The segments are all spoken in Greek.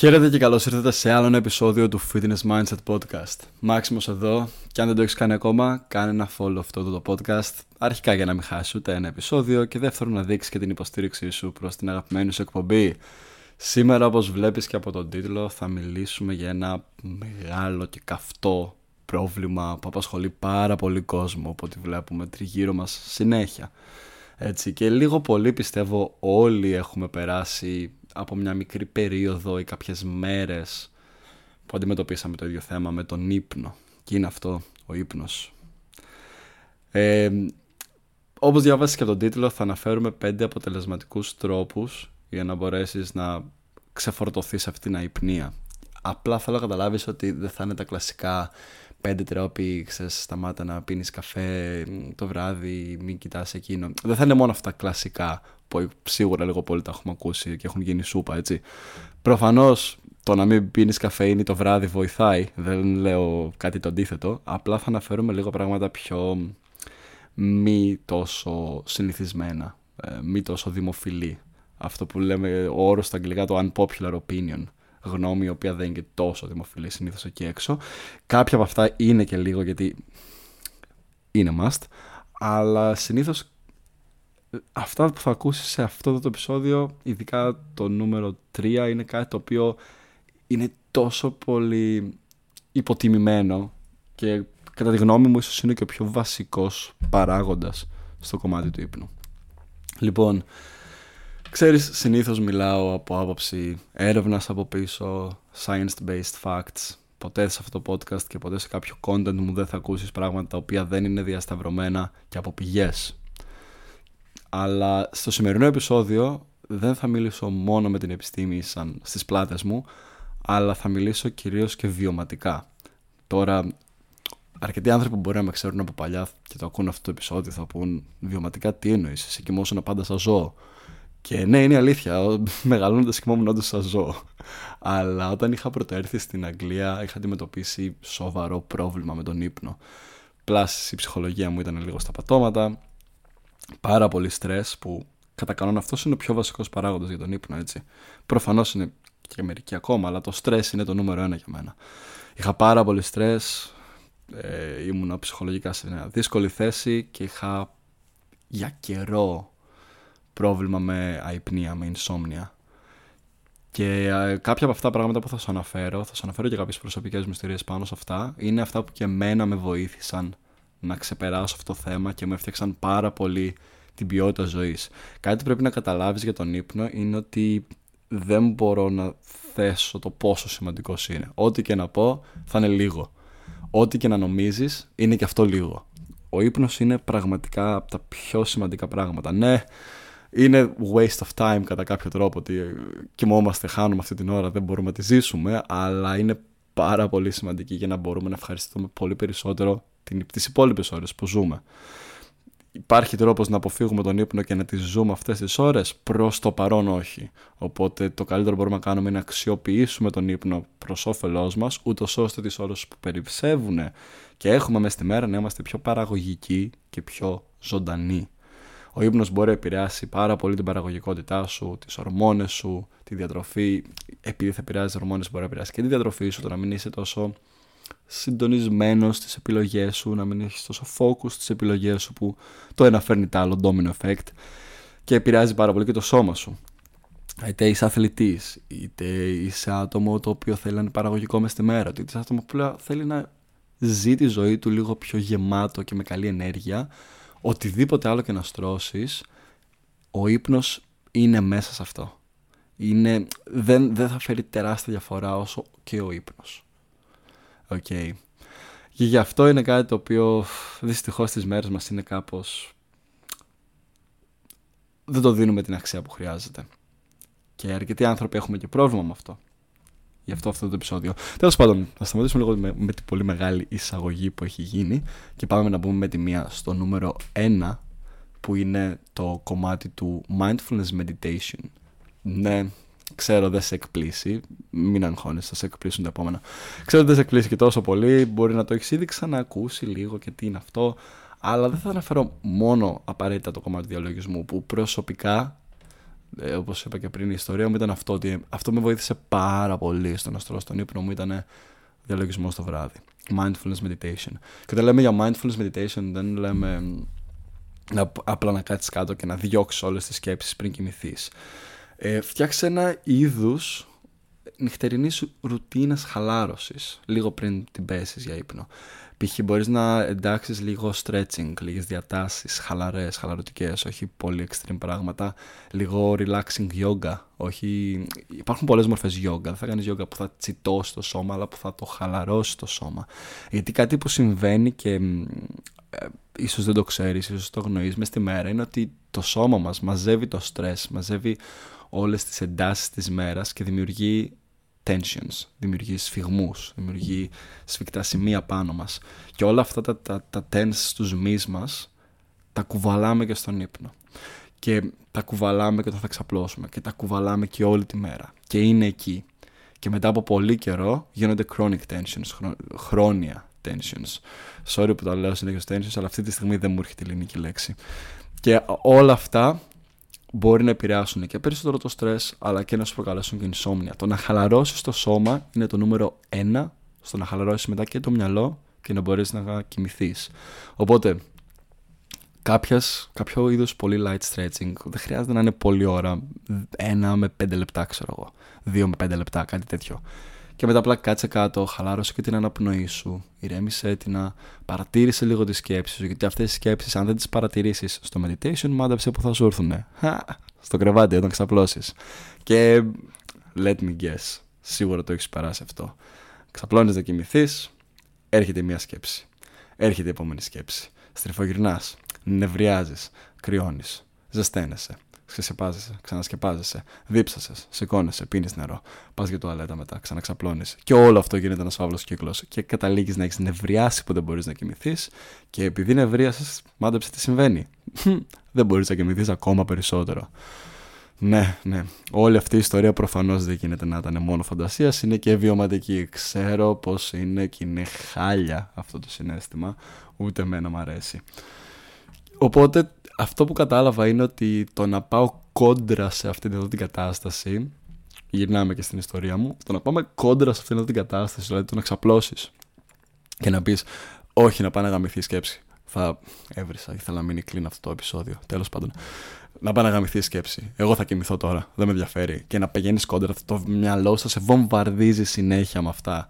Χαίρετε και καλώς ήρθατε σε άλλο ένα επεισόδιο του Fitness Mindset Podcast. Μάξιμος εδώ και αν δεν το έχεις κάνει ακόμα, κάνε ένα follow αυτό το podcast. Αρχικά για να μην χάσεις ούτε ένα επεισόδιο και δεύτερον να δείξεις και την υποστήριξή σου προς την αγαπημένη σου εκπομπή. Σήμερα όπως βλέπεις και από τον τίτλο θα μιλήσουμε για ένα μεγάλο και καυτό πρόβλημα που απασχολεί πάρα πολύ κόσμο από ό,τι βλέπουμε τριγύρω μας συνέχεια. Έτσι, και λίγο πολύ πιστεύω όλοι έχουμε περάσει από μια μικρή περίοδο ή κάποιες μέρες που αντιμετωπίσαμε το ίδιο θέμα με τον ύπνο. Και είναι αυτό ο ύπνος. Ε, όπως διαβάσεις και από τον τίτλο θα αναφέρουμε πέντε αποτελεσματικούς τρόπους για να μπορέσεις να ξεφορτωθείς αυτή την αϊπνία. Απλά θέλω να καταλάβεις ότι δεν θα είναι τα κλασικά πέντε τρόποι, ξέρεις, σταμάτα να πίνεις καφέ το βράδυ, μην κοιτάς εκείνο. Δεν θα είναι μόνο αυτά κλασικά που σίγουρα λίγο πολύ τα έχουμε ακούσει και έχουν γίνει σούπα, έτσι. Προφανώς το να μην πίνεις καφέινη το βράδυ βοηθάει, δεν λέω κάτι το αντίθετο, απλά θα αναφέρουμε λίγο πράγματα πιο μη τόσο συνηθισμένα, ε, μη τόσο δημοφιλή. Αυτό που λέμε ο όρος στα αγγλικά το unpopular opinion γνώμη η οποία δεν είναι και τόσο δημοφιλή συνήθως εκεί έξω. Κάποια από αυτά είναι και λίγο γιατί είναι must, αλλά συνήθως αυτά που θα ακούσεις σε αυτό το επεισόδιο, ειδικά το νούμερο 3, είναι κάτι το οποίο είναι τόσο πολύ υποτιμημένο και κατά τη γνώμη μου ίσως είναι και ο πιο βασικός παράγοντας στο κομμάτι του ύπνου. Λοιπόν, Ξέρεις, συνήθως μιλάω από άποψη έρευνας από πίσω, science-based facts. Ποτέ σε αυτό το podcast και ποτέ σε κάποιο content μου δεν θα ακούσεις πράγματα τα οποία δεν είναι διασταυρωμένα και από πηγές. Αλλά στο σημερινό επεισόδιο δεν θα μιλήσω μόνο με την επιστήμη σαν στις πλάτες μου, αλλά θα μιλήσω κυρίως και βιωματικά. Τώρα, αρκετοί άνθρωποι που μπορεί να με ξέρουν από παλιά και το ακούν αυτό το επεισόδιο θα πούν βιωματικά τι εννοείς, σε κοιμόσουν πάντα σαν ζώο. Και ναι, είναι αλήθεια. Μεγαλώνοντας κοιμόμουν όντως σαν ζώο. Αλλά όταν είχα πρωτοέρθει στην Αγγλία, είχα αντιμετωπίσει σοβαρό πρόβλημα με τον ύπνο. Πλάς η ψυχολογία μου ήταν λίγο στα πατώματα. Πάρα πολύ στρε που κατά κανόνα αυτός είναι ο πιο βασικός παράγοντας για τον ύπνο, έτσι. Προφανώς είναι και μερικοί ακόμα, αλλά το στρε είναι το νούμερο ένα για μένα. Είχα πάρα πολύ στρε. Ε, ήμουνα ψυχολογικά σε μια δύσκολη θέση και είχα για καιρό πρόβλημα με αϊπνία, με insomnia. Και ε, κάποια από αυτά τα πράγματα που θα σου αναφέρω, θα σου αναφέρω και κάποιες προσωπικές μου ιστορίε πάνω σε αυτά, είναι αυτά που και εμένα με βοήθησαν να ξεπεράσω αυτό το θέμα και μου έφτιαξαν πάρα πολύ την ποιότητα ζωής. Κάτι που πρέπει να καταλάβεις για τον ύπνο είναι ότι δεν μπορώ να θέσω το πόσο σημαντικός είναι. Ό,τι και να πω θα είναι λίγο. Ό,τι και να νομίζεις είναι και αυτό λίγο. Ο ύπνος είναι πραγματικά από τα πιο σημαντικά πράγματα. Ναι, είναι waste of time κατά κάποιο τρόπο ότι κοιμόμαστε, χάνουμε αυτή την ώρα, δεν μπορούμε να τη ζήσουμε, αλλά είναι πάρα πολύ σημαντική για να μπορούμε να ευχαριστούμε πολύ περισσότερο τις υπόλοιπες ώρες που ζούμε. Υπάρχει τρόπος να αποφύγουμε τον ύπνο και να τις ζούμε αυτές τις ώρες, προς το παρόν όχι. Οπότε το καλύτερο που μπορούμε να κάνουμε είναι να αξιοποιήσουμε τον ύπνο προς όφελός μας, ούτως ώστε τις ώρες που περιψεύουν και έχουμε μέσα στη μέρα να είμαστε πιο παραγωγικοί και πιο ζωντανοί. Ο ύπνος μπορεί να επηρεάσει πάρα πολύ την παραγωγικότητά σου, τις ορμόνες σου, τη διατροφή. Επειδή θα επηρεάζει τις ορμόνες μπορεί να επηρεάσει και τη διατροφή σου, το να μην είσαι τόσο συντονισμένος στις επιλογές σου, να μην έχεις τόσο focus στις επιλογές σου που το ένα φέρνει το άλλο, domino effect και επηρεάζει πάρα πολύ και το σώμα σου. Είτε είσαι αθλητής, είτε είσαι άτομο το οποίο θέλει να είναι παραγωγικό μες στη μέρα του, είτε είσαι άτομο που θέλει να ζει τη ζωή του λίγο πιο γεμάτο και με καλή ενέργεια, οτιδήποτε άλλο και να στρώσεις, ο ύπνος είναι μέσα σε αυτό. Είναι, δεν, δεν θα φέρει τεράστια διαφορά όσο και ο ύπνος. OK. Okay. Και γι' αυτό είναι κάτι το οποίο δυστυχώς στις μέρες μας είναι κάπως... Δεν το δίνουμε την αξία που χρειάζεται. Και αρκετοί άνθρωποι έχουμε και πρόβλημα με αυτό. Γι' αυτό αυτό το επεισόδιο. Τέλος πάντων, να σταματήσουμε λίγο με, με την πολύ μεγάλη εισαγωγή που έχει γίνει και πάμε να μπούμε με τη μία στο νούμερο 1 που είναι το κομμάτι του mindfulness meditation. Ναι, ξέρω δεν σε εκπλήσει, μην αγχώνεσαι, θα σε εκπλήσουν τα επόμενα. Ξέρω δεν σε εκπλήσει και τόσο πολύ, μπορεί να το έχεις ήδη ξανακούσει λίγο και τι είναι αυτό, αλλά δεν θα αναφέρω μόνο απαραίτητα το κομμάτι του διαλογισμού που προσωπικά Ε, Όπως είπα και πριν, η ιστορία μου ήταν αυτό. Ότι αυτό με βοήθησε πάρα πολύ στο να στρώσω τον ύπνο μου. Ήταν διαλογισμό το βράδυ. Mindfulness meditation. Και όταν λέμε για mindfulness meditation, δεν λέμε να, απλά να κάτσεις κάτω και να διώξεις όλες τις σκέψεις πριν κοιμηθείς. Ε, φτιάξε ένα είδους νυχτερινής ρουτίνας χαλάρωσης λίγο πριν την πέσεις για ύπνο. Π.χ. μπορείς να εντάξεις λίγο stretching, λίγες διατάσεις, χαλαρές, χαλαρωτικές, όχι πολύ extreme πράγματα. Λίγο relaxing yoga. Όχι... Υπάρχουν πολλές μορφές yoga. Δεν θα κάνεις yoga που θα τσιτώσει το σώμα, αλλά που θα το χαλαρώσει το σώμα. Γιατί κάτι που συμβαίνει και ε, ίσως δεν το ξέρεις, ίσως το γνωρίζεις μες στη μέρα είναι ότι το σώμα μας μαζεύει το στρες, μαζεύει όλες τις εντάσεις της μέρας και δημιουργεί tensions, δημιουργεί σφιγμούς, δημιουργεί σφιχτά σημεία πάνω μας. Και όλα αυτά τα, τα, τα tense στους μυς μας τα κουβαλάμε και στον ύπνο. Και τα κουβαλάμε και όταν θα ξαπλώσουμε και τα κουβαλάμε και όλη τη μέρα. Και είναι εκεί. Και μετά από πολύ καιρό γίνονται chronic tensions, χρόνια tensions. Sorry που το λέω συνέχεια tensions, αλλά αυτή τη στιγμή δεν μου έρχεται η ελληνική λέξη. Και όλα αυτά μπορεί να επηρεάσουν και περισσότερο το στρες αλλά και να σου προκαλέσουν και insomnia. Το να χαλαρώσεις το σώμα είναι το νούμερο ένα στο να χαλαρώσεις μετά και το μυαλό και να μπορέσεις να κοιμηθείς. Οπότε, κάποιας, κάποιο είδος πολύ light stretching δεν χρειάζεται να είναι πολλή ώρα, ένα με πέντε λεπτά ξέρω εγώ, δύο με πέντε λεπτά, κάτι τέτοιο και μετά απλά κάτσε κάτω, χαλάρωσε και την αναπνοή σου, ηρέμησε την, παρατήρησε λίγο τις σκέψεις σου, γιατί αυτές τις σκέψεις αν δεν τις παρατηρήσεις στο meditation, μάνταψε που θα σου έρθουν. Στο κρεβάτι όταν ξαπλώσεις. Και let me guess, σίγουρα το έχεις περάσει αυτό. Ξαπλώνεις να κοιμηθείς, έρχεται μια σκέψη. Έρχεται η επόμενη σκέψη. Στριφογυρνάς, νευριάζεις, κρυώνεις, ζεσταίνεσαι ξεσεπάζεσαι, ξανασκεπάζεσαι, δίψασε, σηκώνεσαι, πίνεις νερό, πας για τουαλέτα μετά, ξαναξαπλώνεις. Και όλο αυτό γίνεται ένας φαύλος κύκλος. Και καταλήγεις να έχεις νευριάσει που δεν μπορείς να κοιμηθείς, και επειδή νευρίασες, μάντεψε τι συμβαίνει. δεν μπορείς να κοιμηθείς ακόμα περισσότερο. Ναι, ναι. Όλη αυτή η ιστορία προφανώς δεν γίνεται να ήταν μόνο φαντασίας, είναι και βιωματική. Ξέρω πως είναι και είναι χάλια αυτό το συνέστημα, ούτε εμένα μου αρέσει. Οπότε αυτό που κατάλαβα είναι ότι το να πάω κόντρα σε αυτή την κατάσταση, γυρνάμε και στην ιστορία μου, το να πάμε κόντρα σε αυτή την κατάσταση, δηλαδή το να ξαπλώσεις και να πεις, Όχι, να πάει να γαμηθεί σκέψη. Θα έβρισα, ήθελα να μείνει κλείνει αυτό το επεισόδιο. Τέλος πάντων. Να πάει να γαμηθεί σκέψη. Εγώ θα κοιμηθώ τώρα. Δεν με ενδιαφέρει. Και να πηγαίνεις κόντρα, το μυαλό σα σε βομβαρδίζει συνέχεια με αυτά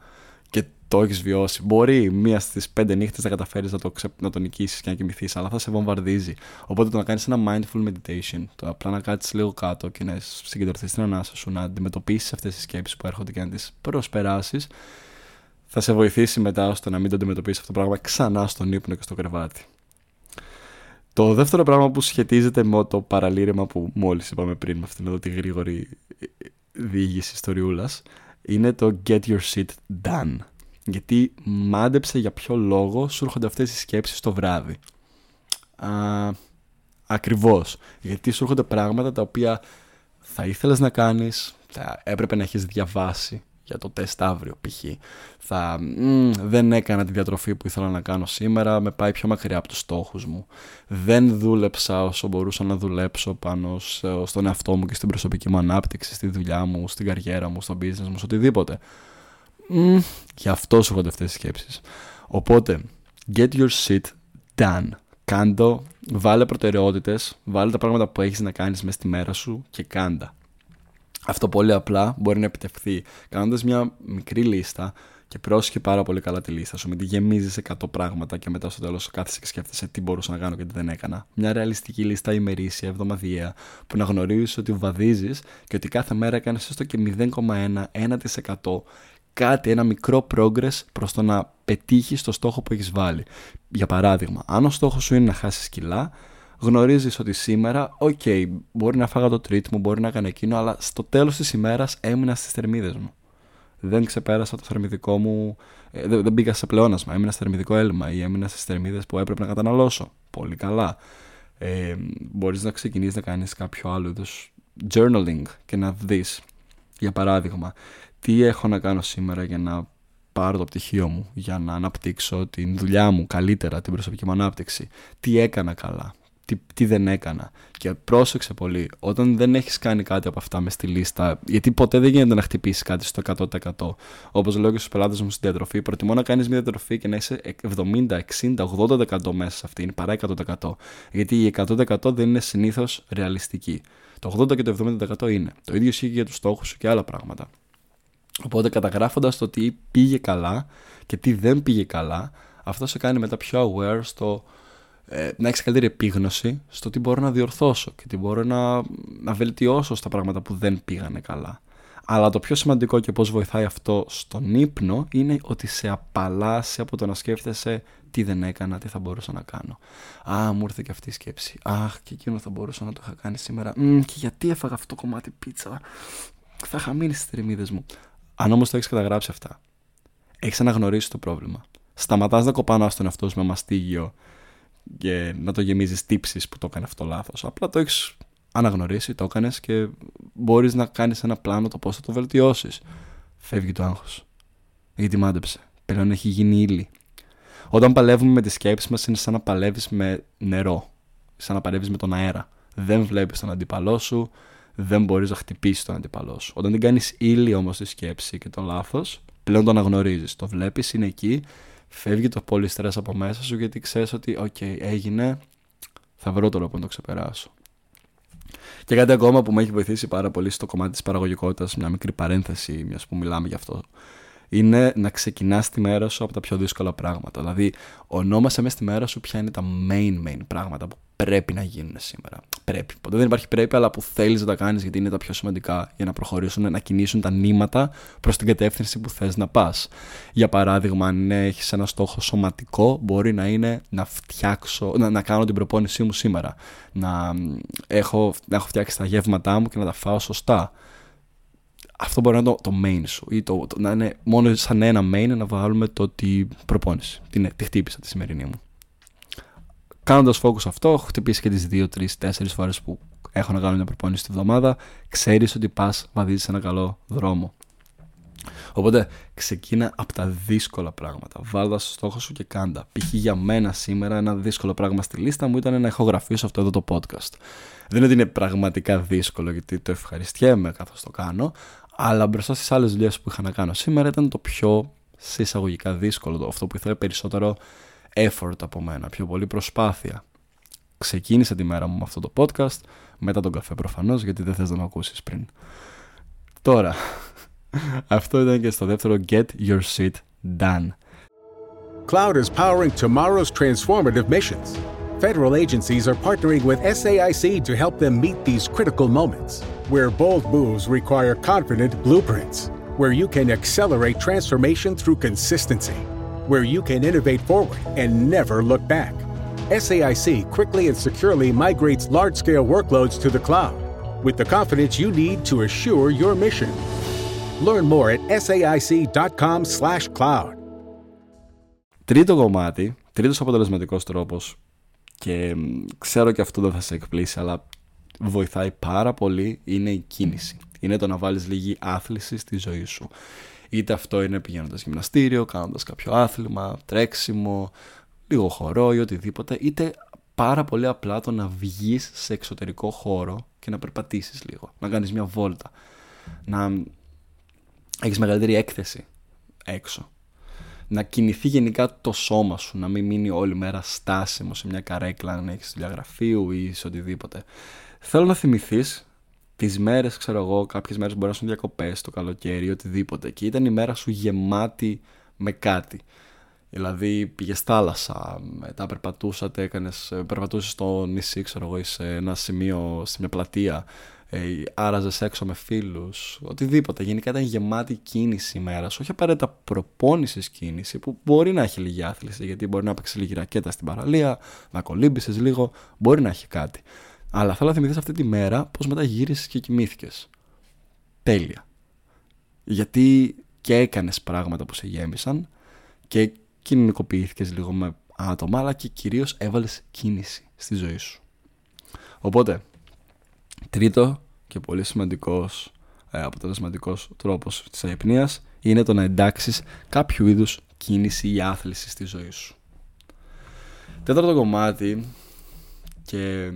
το έχεις βιώσει. Μπορεί μία στις πέντε νύχτες να καταφέρεις να το, να το νικήσεις και να κοιμηθείς, αλλά θα σε βομβαρδίζει. Οπότε το να κάνεις ένα mindful meditation, το απλά να κάτσεις λίγο κάτω και να συγκεντρωθείς στην ανάσα σου, να αντιμετωπίσεις αυτές τις σκέψεις που έρχονται και να τις προσπεράσεις, θα σε βοηθήσει μετά ώστε να μην το αντιμετωπίσεις αυτό το πράγμα ξανά στον ύπνο και στο κρεβάτι. Το δεύτερο πράγμα που σχετίζεται με το παραλήρημα που μόλις είπαμε πριν με αυτήν εδώ τη γρήγορη διήγηση ιστοριούλας είναι το get your shit done. Γιατί μάντεψε για ποιο λόγο σου έρχονται αυτές οι σκέψεις το βράδυ. Α, ακριβώς. Γιατί σου έρχονται πράγματα τα οποία θα ήθελες να κάνεις, θα έπρεπε να έχεις διαβάσει για το τεστ αύριο π.χ. Θα, δεν έκανα τη διατροφή που ήθελα να κάνω σήμερα, με πάει πιο μακριά από τους στόχους μου. Δεν δούλεψα όσο μπορούσα να δουλέψω πάνω στον εαυτό μου και στην προσωπική μου ανάπτυξη, στη δουλειά μου, στην καριέρα μου, στο business μου, σε οτιδήποτε. Mm, γι' αυτός σου έρχονται αυτέ τις σκέψεις. Οπότε, get your shit done. Κάντο, βάλε προτεραιότητες, βάλε τα πράγματα που έχεις να κάνεις μέσα στη μέρα σου και κάντα. Αυτό πολύ απλά μπορεί να επιτευχθεί κάνοντας μια μικρή λίστα και πρόσχε πάρα πολύ καλά τη λίστα σου. Μην τη γεμίζεις 100 πράγματα και μετά στο τέλος κάθεσαι και σκέφτεσαι τι μπορούσα να κάνω και τι δεν έκανα. Μια ρεαλιστική λίστα ημερήσια, εβδομαδιαία, που να γνωρίζεις ότι βαδίζεις και ότι κάθε μέρα έκανες έστω και 0,1% κάτι, ένα μικρό progress προς το να πετύχεις το στόχο που έχεις βάλει. Για παράδειγμα, αν ο στόχος σου είναι να χάσεις κιλά, γνωρίζεις ότι σήμερα, OK, okay, μπορεί να φάγα το treat μου, μπορεί να κάνω εκείνο, αλλά στο τέλος της ημέρας έμεινα στις θερμίδες μου. Δεν ξεπέρασα το θερμιδικό μου, ε, δεν, δεν πήγα σε πλεόνασμα, έμεινα στο θερμιδικό έλλειμμα ή έμεινα στις θερμίδες που έπρεπε να καταναλώσω. Πολύ καλά. Ε, μπορείς να ξεκινήσεις να κάνεις κάποιο άλλο είδους journaling και να δεις, για παράδειγμα, τι έχω να κάνω σήμερα για να πάρω το πτυχίο μου, για να αναπτύξω την δουλειά μου καλύτερα, την προσωπική μου ανάπτυξη, τι έκανα καλά, τι, τι δεν έκανα. Και πρόσεξε πολύ, όταν δεν έχεις κάνει κάτι από αυτά μες στη λίστα, γιατί ποτέ δεν γίνεται να χτυπήσεις κάτι στο 100%. Όπως λέω και στους πελάτες μου στην διατροφή, προτιμώ να κάνεις μια διατροφή και να είσαι 70, 60, 80% μέσα σε αυτήν, παρά 100%. Γιατί η 100% δεν είναι συνήθως ρεαλιστική. Το 80 και το 70% είναι. Το ίδιο ισχύει και για τους στόχους σου και άλλα πράγματα. Οπότε καταγράφοντας το τι πήγε καλά και τι δεν πήγε καλά, αυτό σε κάνει μετά πιο aware στο ε, να έχεις καλύτερη επίγνωση στο τι μπορώ να διορθώσω και τι μπορώ να, να βελτιώσω στα πράγματα που δεν πήγανε καλά. Αλλά το πιο σημαντικό και πώς βοηθάει αυτό στον ύπνο είναι ότι σε απαλλάσσει από το να σκέφτεσαι τι δεν έκανα, τι θα μπορούσα να κάνω. Α, μου ήρθε και αυτή η σκέψη. Αχ, και εκείνο θα μπορούσα να το είχα κάνει σήμερα. Μ, και γιατί έφαγα αυτό το κομμάτι πίτσα. Θα είχα μείνει στις τριμίδε μου. Αν όμως το έχεις καταγράψει αυτά, έχεις αναγνωρίσει το πρόβλημα. Σταματάς να κοπάνω στον εαυτό σου με μαστίγιο και να το γεμίζεις τύψεις που το έκανε αυτό λάθος. Απλά το έχεις αναγνωρίσει, το έκανες και μπορείς να κάνεις ένα πλάνο το πώς θα το βελτιώσεις. Φεύγει το άγχος. Γιατί μάντεψε. Πλέον έχει γίνει ύλη. Όταν παλεύουμε με τις σκέψεις μας, είναι σαν να παλεύεις με νερό. Σαν να παλεύεις με τον αέρα. Δεν βλέπεις τον αντίπαλό σου, δεν μπορείς να χτυπήσεις τον αντίπαλό σου. Όταν την κάνεις ύλη όμως τη σκέψη και το λάθος, πλέον το αναγνωρίζεις. Το βλέπεις, είναι εκεί φεύγει το πολύ στρες από μέσα σου γιατί ξέρεις ότι οκ, έγινε, θα βρω τρόπο να το ξεπεράσω. Και κάτι ακόμα που με έχει βοηθήσει πάρα πολύ στο κομμάτι της παραγωγικότητας, μια μικρή παρένθεση, μιας που μιλάμε γι' αυτό, είναι να ξεκινάς τη μέρα σου από τα πιο δύσκολα πράγματα. Δηλαδή, ονόμασε μέσα στη μέρα σου ποια είναι τα main main πράγματα που πρέπει να γίνουν σήμερα. Πρέπει. Ποτέ δεν υπάρχει πρέπει, αλλά που θέλεις να τα κάνεις γιατί είναι τα πιο σημαντικά για να προχωρήσουν, να κινήσουν τα νήματα προς την κατεύθυνση που θες να πας. Για παράδειγμα, αν έχεις ένα στόχο σωματικό, μπορεί να είναι να φτιάξω, να, να κάνω την προπόνησή μου σήμερα. Να έχω, να έχω φτιάξει τα γεύματά μου και να τα φάω σωστά. Αυτό μπορεί να είναι το, το main σου ή το, το, να είναι μόνο σαν ένα main να βάλουμε το ότι προπόνηση. Τι, τη χτύπησα τη σημερινή μου. Κάνοντας focus αυτό, έχω χτυπήσει και τις 2, 3, 4 φορές που έχω να κάνω μια προπόνηση τη βδομάδα. Ξέρεις ότι πας βαδίζεις σε ένα καλό δρόμο. Οπότε ξεκίνα από τα δύσκολα πράγματα. Βάλτα στο στόχο σου και κάντα. Π.χ. για μένα σήμερα ένα δύσκολο πράγμα στη λίστα μου ήταν να ηχογραφήσω αυτό εδώ το podcast. Δεν είναι ότι είναι πραγματικά δύσκολο γιατί το ευχαριστιέμαι καθώς το κάνω, αλλά μπροστά στις άλλες δουλειές που είχα να κάνω σήμερα ήταν το πιο σε εισαγωγικά δύσκολο. Αυτό που ήθελε περισσότερο effort από μένα, πιο πολύ προσπάθεια. Ξεκίνησα τη μέρα μου με αυτό το podcast, μετά τον καφέ προφανώς, γιατί δεν θες να με ακούσεις πριν. Τώρα, αυτό ήταν και στο δεύτερο Get Your Shit Done. Cloud is powering tomorrow's transformative missions. Federal agencies are partnering with SAIC to help them meet these critical moments, where bold moves require confident blueprints, where you can accelerate transformation through consistency where you can innovate forward and never look back. SAIC quickly and securely migrates large scale workloads to the cloud with the confidence you need to assure your mission. Learn more at saic.com/cloud. Τρίτο κομμάτι, τρίτος αποτελεσματικός τρόπος και ξέρω και αυτό δεν θα σε εκπλήσει αλλά βοηθάει πάρα πολύ είναι η κίνηση. Είναι το να βάλεις λίγη άθληση στη ζωή σου. Είτε αυτό είναι πηγαίνοντας γυμναστήριο, κάνοντας κάποιο άθλημα, τρέξιμο, λίγο χορό ή οτιδήποτε, είτε πάρα πολύ απλά το να βγεις σε εξωτερικό χώρο και να περπατήσεις λίγο, να κάνεις μια βόλτα, να έχεις μεγαλύτερη έκθεση έξω. Να κινηθεί γενικά το σώμα σου, να μην μείνει όλη μέρα στάσιμο σε μια καρέκλα, αν έχεις διαγραφείου ή σε οτιδήποτε. Θέλω να θυμηθείς τις μέρες, ξέρω εγώ, κάποιες μέρες μπορεί να σου διακοπές το καλοκαίρι ή οτιδήποτε. Και ήταν η μέρα σου γεμάτη με κάτι. Δηλαδή πήγες θάλασσα, μετά περπατούσατε, έκανες, περπατούσες στο νησί, ξέρω εγώ, ή σε ένα σημείο, σε μια πλατεία, ε, άραζες έξω με φίλους, οτιδήποτε. Γενικά ήταν γεμάτη κίνηση η μέρα σου, όχι απαραίτητα προπόνησης κίνηση, που μπορεί να έχει λίγη άθληση, γιατί μπορεί να παίξει λίγη ρακέτα στην παραλία, να κολύμπησες λίγο, μπορεί να έχει κάτι. Αλλά θέλω να θυμηθεί αυτή τη μέρα πώς μετά γύρισε και κοιμήθηκες. Τέλεια. Γιατί και έκανες πράγματα που σε γέμισαν και κοινωνικοποιήθηκες λίγο με άτομα, αλλά και κυρίως έβαλες κίνηση στη ζωή σου. Οπότε, τρίτο και πολύ σημαντικός ε, αποτελεσματικός τρόπος της αϊπνίας είναι το να εντάξεις κάποιο είδους κίνηση ή άθληση στη ζωή σου. Τέταρτο κομμάτι και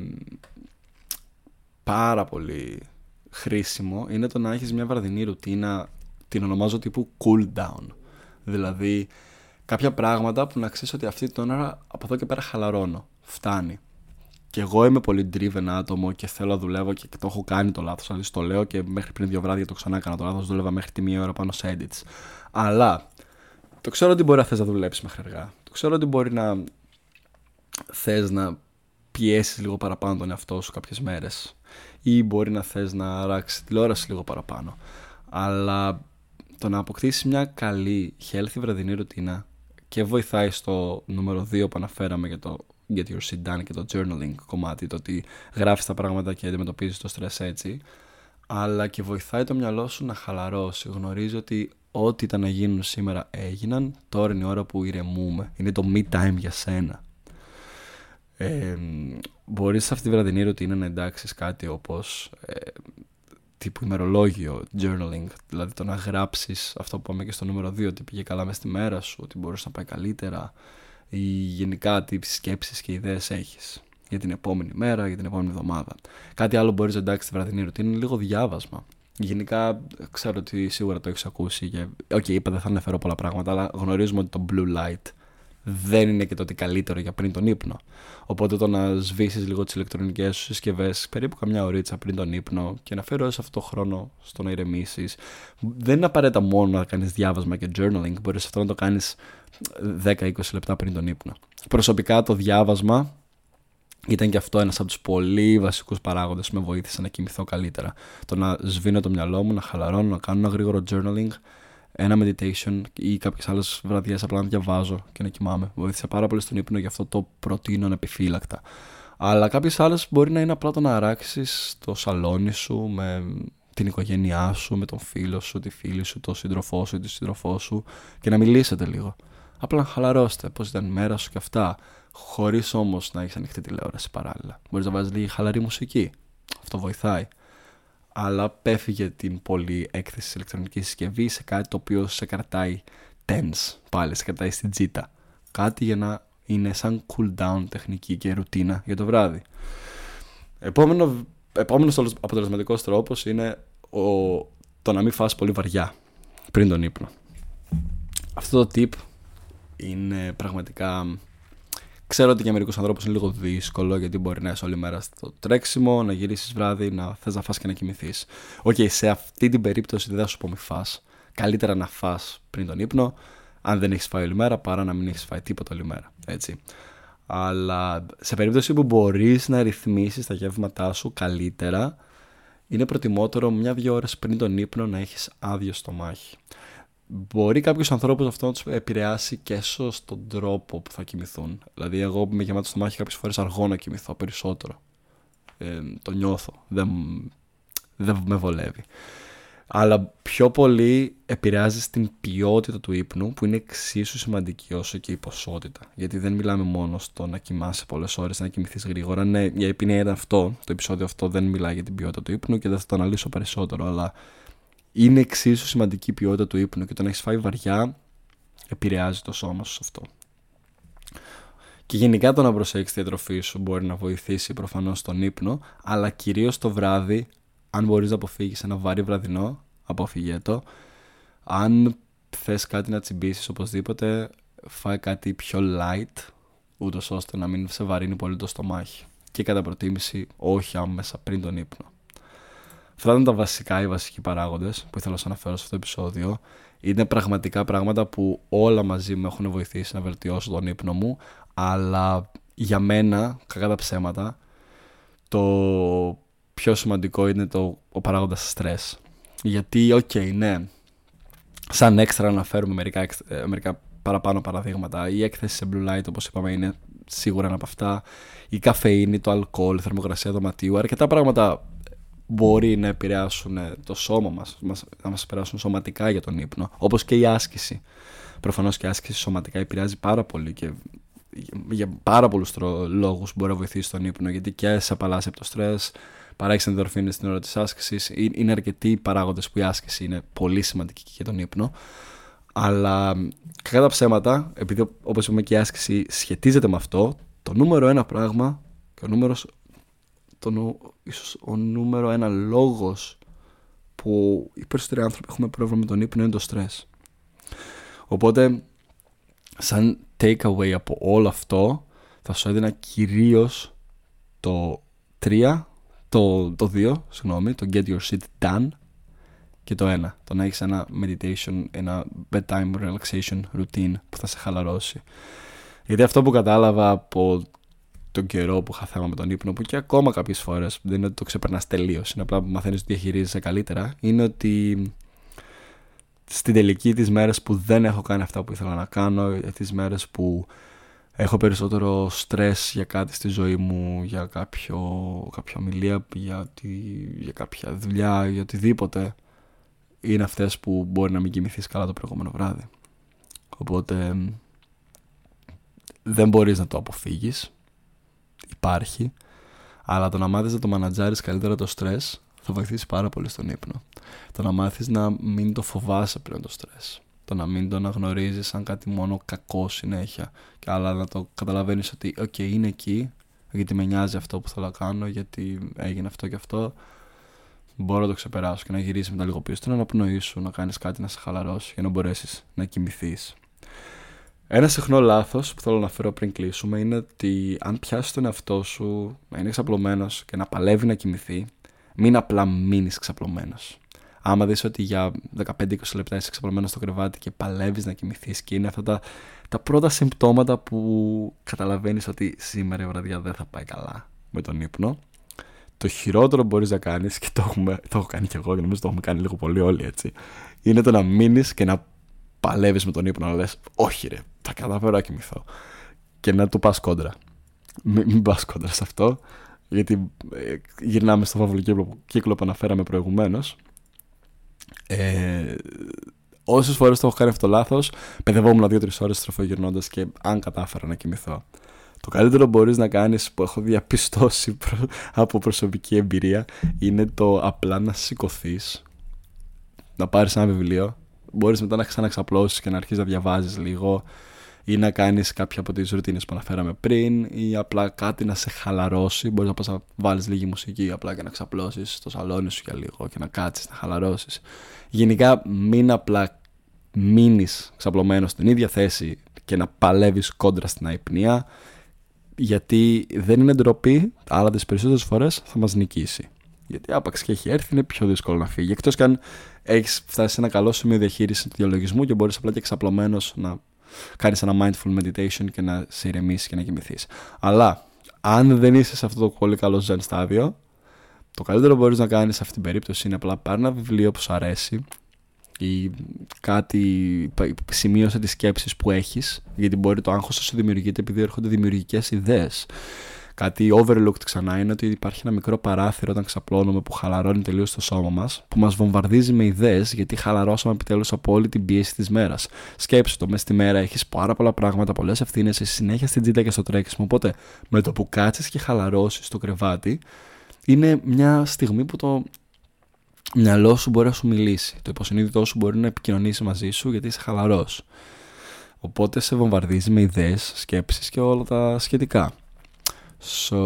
πάρα πολύ χρήσιμο είναι το να έχεις μια βραδινή ρουτίνα την ονομάζω τύπου cool down. Δηλαδή κάποια πράγματα που να ξέρεις ότι αυτή την ώρα από εδώ και πέρα χαλαρώνω φτάνει. Και εγώ είμαι πολύ driven άτομο και θέλω να δουλεύω και το έχω κάνει το λάθος δηλαδή το λέω και μέχρι πριν δύο βράδια το ξανά έκανα το λάθος δούλευα μέχρι τη μία ώρα πάνω σε edits. Αλλά το ξέρω ότι μπορεί να θες να δουλέψεις μέχρι αργά. Το ξέρω ότι μπορεί να θες να πιέσεις λίγο παραπάνω τον εαυτό σου κάποιες μέρες ή μπορεί να θες να αράξεις τηλεόραση λίγο παραπάνω. Αλλά το να αποκτήσεις μια καλή healthy βραδινή ρουτίνα και βοηθάει στο νούμερο 2 που αναφέραμε για το get your shit done και το journaling κομμάτι, το ότι γράφεις τα πράγματα και αντιμετωπίζεις το stress έτσι, αλλά και βοηθάει το μυαλό σου να χαλαρώσει. Γνωρίζει ότι ό,τι ήταν να γίνουν σήμερα έγιναν, τώρα είναι η ώρα που ηρεμούμε. Είναι το me time για σένα ε, μπορείς σε αυτή τη βραδινή ρουτίνα να εντάξεις κάτι όπως ε, τύπου ημερολόγιο, journaling, δηλαδή το να γράψεις αυτό που πάμε και στο νούμερο 2, ότι πήγε καλά μέσα στη μέρα σου, ότι μπορείς να πάει καλύτερα ή γενικά τι σκέψεις και ιδέες έχεις για την επόμενη μέρα, για την επόμενη εβδομάδα. Κάτι άλλο μπορείς να εντάξεις στη βραδινή ρουτίνα είναι λίγο διάβασμα. Γενικά ξέρω ότι σίγουρα το έχεις ακούσει και OK, okay, είπα δεν θα αναφέρω πολλά πράγματα, αλλά γνωρίζουμε ότι το blue light δεν είναι και το ότι καλύτερο για πριν τον ύπνο. Οπότε το να σβήσεις λίγο τις ηλεκτρονικές σου συσκευές περίπου καμιά ωρίτσα πριν τον ύπνο και να φέρω αυτό το χρόνο στο να ηρεμήσεις. Δεν είναι απαραίτητα μόνο να κάνεις διάβασμα και journaling, μπορείς αυτό να το κάνεις 10-20 λεπτά πριν τον ύπνο. Προσωπικά το διάβασμα ήταν και αυτό ένας από τους πολύ βασικούς παράγοντες που με βοήθησε να κοιμηθώ καλύτερα. Το να σβήνω το μυαλό μου, να χαλαρώνω, να κάνω ένα γρήγορο journaling ένα meditation ή κάποιες άλλες βραδιές απλά να διαβάζω και να κοιμάμαι. Βοήθησε πάρα πολύ στον ύπνο, γι' αυτό το προτείνω ανεπιφύλακτα. Αλλά κάποιες άλλες μπορεί να είναι απλά το να αράξεις το σαλόνι σου με την οικογένειά σου, με τον φίλο σου, τη φίλη σου, τον σύντροφό σου ή τη σύντροφό σου και να μιλήσετε λίγο. Απλά να χαλαρώσετε πώς ήταν η μέρα σου και αυτά. Χωρίς όμως να έχεις ανοιχτή τηλεόραση παράλληλα. Μπορείς να βάζεις λίγη χαλαρή μουσική. Αυτό βοηθάει αλλά πέφυγε την πολύ έκθεση της ηλεκτρονικής συσκευής σε κάτι το οποίο σε κρατάει tense πάλι, σε κρατάει στην τζίτα. Κάτι για να είναι σαν cool down τεχνική και ρουτίνα για το βράδυ. Επόμενο, επόμενος αποτελεσματικός τρόπος είναι ο, το να μην φας πολύ βαριά πριν τον ύπνο. Αυτό το tip είναι πραγματικά Ξέρω ότι για μερικούς ανθρώπους είναι λίγο δύσκολο γιατί μπορεί να είσαι όλη μέρα στο τρέξιμο, να γυρίσεις βράδυ, να θες να φας και να κοιμηθείς. OK, okay, σε αυτή την περίπτωση δεν θα σου πω μη φας. Καλύτερα να φας πριν τον ύπνο, αν δεν έχεις φάει όλη μέρα, παρά να μην έχεις φάει τίποτα όλη μέρα. Έτσι. Αλλά σε περίπτωση που μπορείς να ρυθμίσεις τα γεύματά σου καλύτερα, είναι προτιμότερο μια-δυο ώρες πριν τον ύπνο να έχεις άδειο στομάχι μπορεί κάποιου ανθρώπου αυτό να τους επηρεάσει και στον τρόπο που θα κοιμηθούν. Δηλαδή, εγώ με γεμάτο στο μάχη κάποιες φορές αργώ να κοιμηθώ περισσότερο. Ε, το νιώθω. Δεν, δεν με βολεύει. Αλλά πιο πολύ επηρεάζει στην ποιότητα του ύπνου που είναι εξίσου σημαντική όσο και η ποσότητα. Γιατί δεν μιλάμε μόνο στο να κοιμάσαι πολλές ώρες, να κοιμηθείς γρήγορα. Ναι, η επινέα είναι αυτό. Το επεισόδιο αυτό δεν μιλάει για την ποιότητα του ύπνου και δεν θα το αναλύσω περισσότερο. Αλλά είναι εξίσου σημαντική η ποιότητα του ύπνου και το να έχεις φάει βαριά επηρεάζει το σώμα σου σε αυτό. Και γενικά το να προσέξεις τη διατροφή σου μπορεί να βοηθήσει προφανώς στον ύπνο, αλλά κυρίως το βράδυ, αν μπορείς να αποφύγεις ένα βαρύ βραδινό, αποφύγε το. Αν θες κάτι να τσιμπήσεις οπωσδήποτε, φάει κάτι πιο light, ούτως ώστε να μην σε βαρύνει πολύ το στομάχι. Και κατά προτίμηση, όχι άμεσα πριν τον ύπνο. Αυτά ήταν τα βασικά, οι βασικοί παράγοντες που ήθελα να σας αναφέρω σε αυτό το επεισόδιο. Είναι πραγματικά πράγματα που όλα μαζί με έχουν βοηθήσει να βελτιώσω τον ύπνο μου, αλλά για μένα, κακά τα ψέματα, το πιο σημαντικό είναι το, ο παράγοντας stress. Γιατί, OK, okay, ναι, σαν έξτρα να φέρουμε μερικά, ε, μερικά παραπάνω παραδείγματα. Η έκθεση σε blue light, όπως είπαμε, είναι σίγουρα ένα από αυτά. Η καφεΐνη, το αλκοόλ, η θερμοκρασία δωματίου. Αρκετά πράγματα μπορεί να επηρεάσουν το σώμα μας, να μας επηρεάσουν σωματικά για τον ύπνο, όπως και η άσκηση. Προφανώς και η άσκηση σωματικά επηρεάζει πάρα πολύ και για πάρα πολλούς λόγους μπορεί να βοηθήσει τον ύπνο, γιατί και σε απαλλάσσει από το στρες, παράγει ενδορφίνες στην ώρα της άσκησης, είναι αρκετοί παράγοντες που η άσκηση είναι πολύ σημαντική και για τον ύπνο. Αλλά κατά τα ψέματα, επειδή όπως είπαμε και η άσκηση σχετίζεται με αυτό, το νούμερο ένα πράγμα και Και ο νούμερος, το, ίσως ο νούμερο ένα λόγος που οι περισσότεροι άνθρωποι έχουμε πρόβλημα με τον ύπνο είναι το στρες. Οπότε, σαν takeaway από όλο αυτό, θα σου έδινα κυρίως το 3, το, το 2, συγγνώμη, το get your shit done και το 1, το να έχεις ένα meditation, ένα bedtime relaxation routine που θα σε χαλαρώσει. Γιατί αυτό που κατάλαβα από τον καιρό που είχα θέμα με τον ύπνο, που και ακόμα κάποιες φορές δεν είναι ότι το ξεπερνάς τελείως, είναι απλά που μαθαίνεις ότι διαχειρίζεσαι καλύτερα, είναι ότι στην τελική τις μέρες που δεν έχω κάνει αυτά που ήθελα να κάνω, τις μέρες που έχω περισσότερο στρες για κάτι στη ζωή μου, για κάποιο, κάποια ομιλία, για, τη, για κάποια δουλειά, για οτιδήποτε, είναι αυτές που μπορεί να μην κοιμηθείς καλά το προηγούμενο βράδυ. Οπότε δεν μπορείς να το αποφύγεις, υπάρχει, αλλά το να μάθεις να το μανατζάρεις καλύτερα το στρες θα βοηθήσει πάρα πολύ στον ύπνο. Το να μάθεις να μην το φοβάσαι πλέον το στρες. Το να μην το αναγνωρίζεις σαν κάτι μόνο κακό συνέχεια. Και αλλά να το καταλαβαίνεις ότι οκ είναι εκεί γιατί με νοιάζει αυτό που θέλω να κάνω, γιατί έγινε αυτό και αυτό. Μπορώ να το ξεπεράσω και να γυρίσεις μετά λίγο πίσω. την αναπνοή σου, να κάνεις κάτι να σε χαλαρώσεις για να μπορέσεις να κοιμηθείς. Ένα συχνό λάθος που θέλω να φέρω πριν κλείσουμε είναι ότι αν πιάσεις τον εαυτό σου να είναι ξαπλωμένος και να παλεύει να κοιμηθεί, μην απλά μείνεις ξαπλωμένος. Άμα δεις ότι για 15-20 λεπτά είσαι ξαπλωμένος στο κρεβάτι και παλεύεις να κοιμηθείς και είναι αυτά τα, τα πρώτα συμπτώματα που καταλαβαίνεις ότι σήμερα η βραδιά δεν θα πάει καλά με τον ύπνο. Το χειρότερο που μπορείς να κάνεις, και το, έχουμε, το έχω κάνει κι εγώ και νομίζω το έχουμε κάνει λίγο πολύ όλοι έτσι, είναι το να μείνεις και να παλεύεις με τον ύπνο, να λες: Όχι, ρε, θα καταφέρω να κοιμηθώ. Και να του πας κόντρα. Μην, μην πας κόντρα σε αυτό γιατί ε, γυρνάμε στο φαύλο κύκλο, κύκλο που αναφέραμε προηγουμένως. Ε, Όσες φορές το έχω κάνει αυτό λάθος, παιδευόμουν δύο-τρεις ώρες στροφογυρνώντας και αν κατάφερα να κοιμηθώ. Το καλύτερο μπορείς να κάνεις που έχω διαπιστώσει από προσωπική εμπειρία είναι το απλά να σηκωθείς, να πάρεις ένα βιβλίο. Μπορείς μετά να ξαναξαπλώσεις και να αρχίσεις να διαβάζεις λίγο ή να κάνεις κάποια από τις ρουτίνες που αναφέραμε πριν ή απλά κάτι να σε χαλαρώσει. Μπορείς να πας να βάλεις λίγη μουσική απλά και να ξαπλώσεις στο σαλόνι σου για λίγο και να κάτσεις, να χαλαρώσεις. Γενικά μην απλά μείνεις ξαπλωμένος στην ίδια θέση και να παλεύεις κόντρα στην αϊπνία γιατί δεν είναι ντροπή, αλλά τις περισσότερες φορές θα μας νικήσει. Γιατί άπαξ και έχει έρθει είναι πιο δύσκολο να φύγει. Εκτός και αν έχεις φτάσει σε ένα καλό σημείο διαχείρισης του διαλογισμού και μπορείς απλά και ξαπλωμένο να κάνεις ένα mindful meditation και να σε ηρεμήσεις και να κοιμηθείς. Αλλά αν δεν είσαι σε αυτό το πολύ καλό zen στάδιο, το καλύτερο που μπορείς να κάνεις σε αυτή την περίπτωση είναι απλά πάρει ένα βιβλίο που σου αρέσει ή κάτι, σημείωσε τις σκέψεις που έχεις γιατί μπορεί το άγχος να σου δημιουργείται επειδή έρχονται δημιουργικές ιδέες Κάτι overlooked ξανά είναι ότι υπάρχει ένα μικρό παράθυρο όταν ξαπλώνουμε που χαλαρώνει τελείως το σώμα μας, που μας βομβαρδίζει με ιδέες γιατί χαλαρώσαμε επιτέλους από όλη την πίεση της μέρας. Σκέψτε το, μέσα στη μέρα έχεις πάρα πολλά πράγματα, πολλές ευθύνες, είσαι συνέχεια στην τζίτα και στο τρέξιμο. Οπότε με το που κάτσει και χαλαρώσεις το κρεβάτι, είναι μια στιγμή που το μυαλό σου μπορεί να σου μιλήσει. Το υποσυνείδητό σου μπορεί να επικοινωνήσει μαζί σου γιατί είσαι χαλαρός. Οπότε σε βομβαρδίζει με ιδέες, σκέψεις και όλα τα σχετικά. So,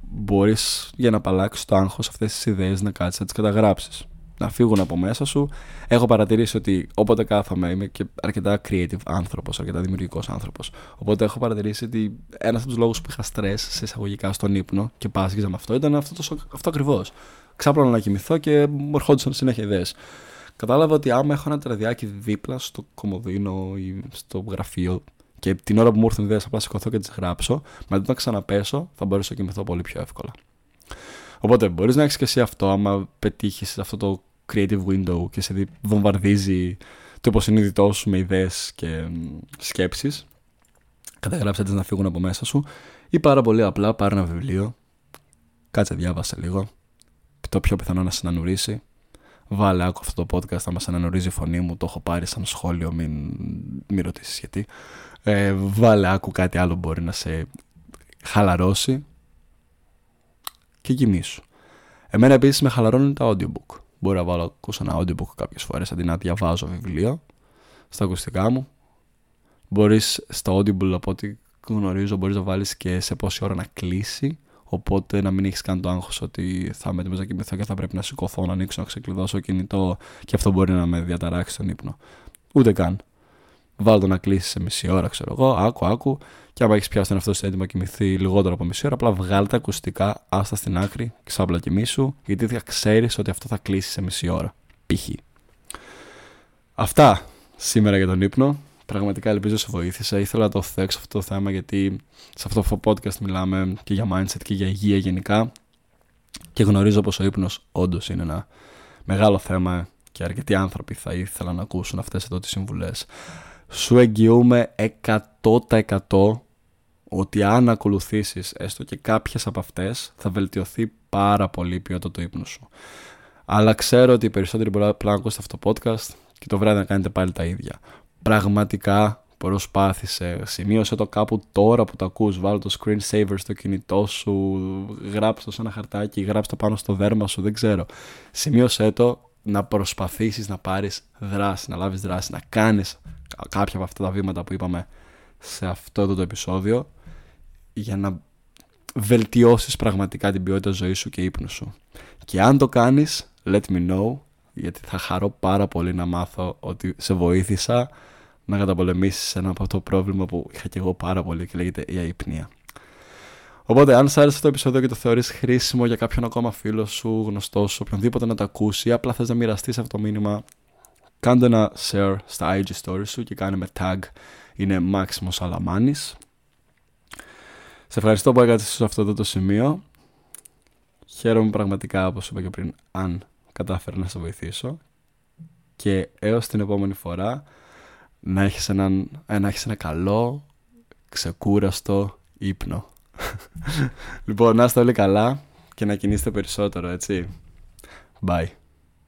μπορείς για να απαλλάξεις το άγχος αυτές τις ιδέες να κάτσεις να τις καταγράψεις. Να φύγουν από μέσα σου. Έχω παρατηρήσει ότι όποτε κάθομαι είμαι και αρκετά creative άνθρωπος, αρκετά δημιουργικός άνθρωπος. Οπότε έχω παρατηρήσει ότι ένας από τους λόγους που είχα στρες σε εισαγωγικά στον ύπνο και πάσχιζα με αυτό ήταν αυτό, αυτό ακριβώς. Ξάπλωνα να κοιμηθώ και μου ερχόντουσαν συνέχεια ιδέες. Κατάλαβα ότι άμα έχω ένα τραδιάκι δίπλα στο κομμωδίνο ή στο γραφείο και την ώρα που μου ήρθαν ιδέε, απλά σηκωθώ και τις γράψω. Μετά να ξαναπέσω, θα μπορέσω να κοιμηθώ πολύ πιο εύκολα. Οπότε μπορείς να έχεις και εσύ αυτό, άμα πετύχεις αυτό το creative window και σε βομβαρδίζει το υποσυνείδητό σου με ιδέες και σκέψεις. Καταγράψε τις να φύγουν από μέσα σου. Ή πάρα πολύ απλά πάρε ένα βιβλίο, κάτσε διάβασε λίγο. Το πιο πιθανό να σε ανανουρίσει βάλε άκου αυτό το podcast, θα μας ανανορίζει η φωνή μου, το έχω πάρει σαν σχόλιο, μην, μην ρωτήσεις γιατί. Ε, βάλε άκου κάτι άλλο μπορεί να σε χαλαρώσει και κοιμήσου. Εμένα επίσης με χαλαρώνουν τα audiobook. Μπορώ να βάλω ακούσω ένα audiobook κάποιες φορές αντί να διαβάζω βιβλίο στα ακουστικά μου. Μπορείς στο audible από ό,τι γνωρίζω μπορείς να βάλεις και σε πόση ώρα να κλείσει Οπότε να μην έχεις καν το άγχος ότι θα είμαι έτοιμο να κοιμηθώ και θα πρέπει να σηκωθώ, να ανοίξω, να ξεκλειδώσω κινητό και αυτό μπορεί να με διαταράξει τον ύπνο. Ούτε καν. Βάλω το να κλείσει σε μισή ώρα, ξέρω εγώ, άκου, άκου. Και άμα έχεις πιάσει τον εαυτό σου έτοιμο να κοιμηθεί λιγότερο από μισή ώρα, απλά βγάλει τα ακουστικά, άστα στην άκρη, ξάπλα κοιμήσου, γιατί θα ξέρεις ότι αυτό θα κλείσει σε μισή ώρα. Π.χ. Αυτά σήμερα για τον ύπνο. Πραγματικά ελπίζω σε βοήθησε. Ήθελα να το θέξω αυτό το θέμα γιατί σε αυτό το podcast μιλάμε και για mindset και για υγεία γενικά. Και γνωρίζω πως ο ύπνος όντως είναι ένα μεγάλο θέμα και αρκετοί άνθρωποι θα ήθελαν να ακούσουν αυτές εδώ τις συμβουλές. Σου εγγυούμε 100% ότι αν ακολουθήσεις έστω και κάποιες από αυτές θα βελτιωθεί πάρα πολύ η ποιότητα του ύπνου σου. Αλλά ξέρω ότι οι περισσότεροι μπορεί να ακούσετε αυτό το podcast και το βράδυ να κάνετε πάλι τα ίδια. Πραγματικά προσπάθησε, σημείωσε το κάπου τώρα που το ακούς, βάλω το screensaver στο κινητό σου, γράψτε το σε ένα χαρτάκι, γράψτε το πάνω στο δέρμα σου, δεν ξέρω. Σημείωσε το να προσπαθήσεις να πάρεις δράση, να λάβεις δράση, να κάνεις κάποια από αυτά τα βήματα που είπαμε σε αυτό το επεισόδιο για να βελτιώσεις πραγματικά την ποιότητα ζωής σου και ύπνου σου. Και αν το κάνεις, let me know, γιατί θα χαρώ πάρα πολύ να μάθω ότι σε βοήθησα να καταπολεμήσεις ένα από το πρόβλημα που είχα και εγώ πάρα πολύ και λέγεται η αϊπνία. Οπότε, αν σ' άρεσε αυτό το επεισόδιο και το θεωρείς χρήσιμο για κάποιον ακόμα φίλο σου, γνωστό σου, οποιονδήποτε να το ακούσει, ή απλά θες να μοιραστείς αυτό το μήνυμα, κάντε ένα share στα IG stories σου και κάνε με tag. Είναι Máximo Alamanis. Σε ευχαριστώ που έκατες σε αυτό το σημείο. Χαίρομαι πραγματικά, όπως είπα και πριν, αν κατάφερα να σε βοηθήσω. Και έως την επόμενη φορά, να έχεις, έναν, ε, να έχεις ένα καλό, ξεκούραστο ύπνο. λοιπόν, να είστε όλοι καλά και να κινείστε περισσότερο, έτσι. Bye.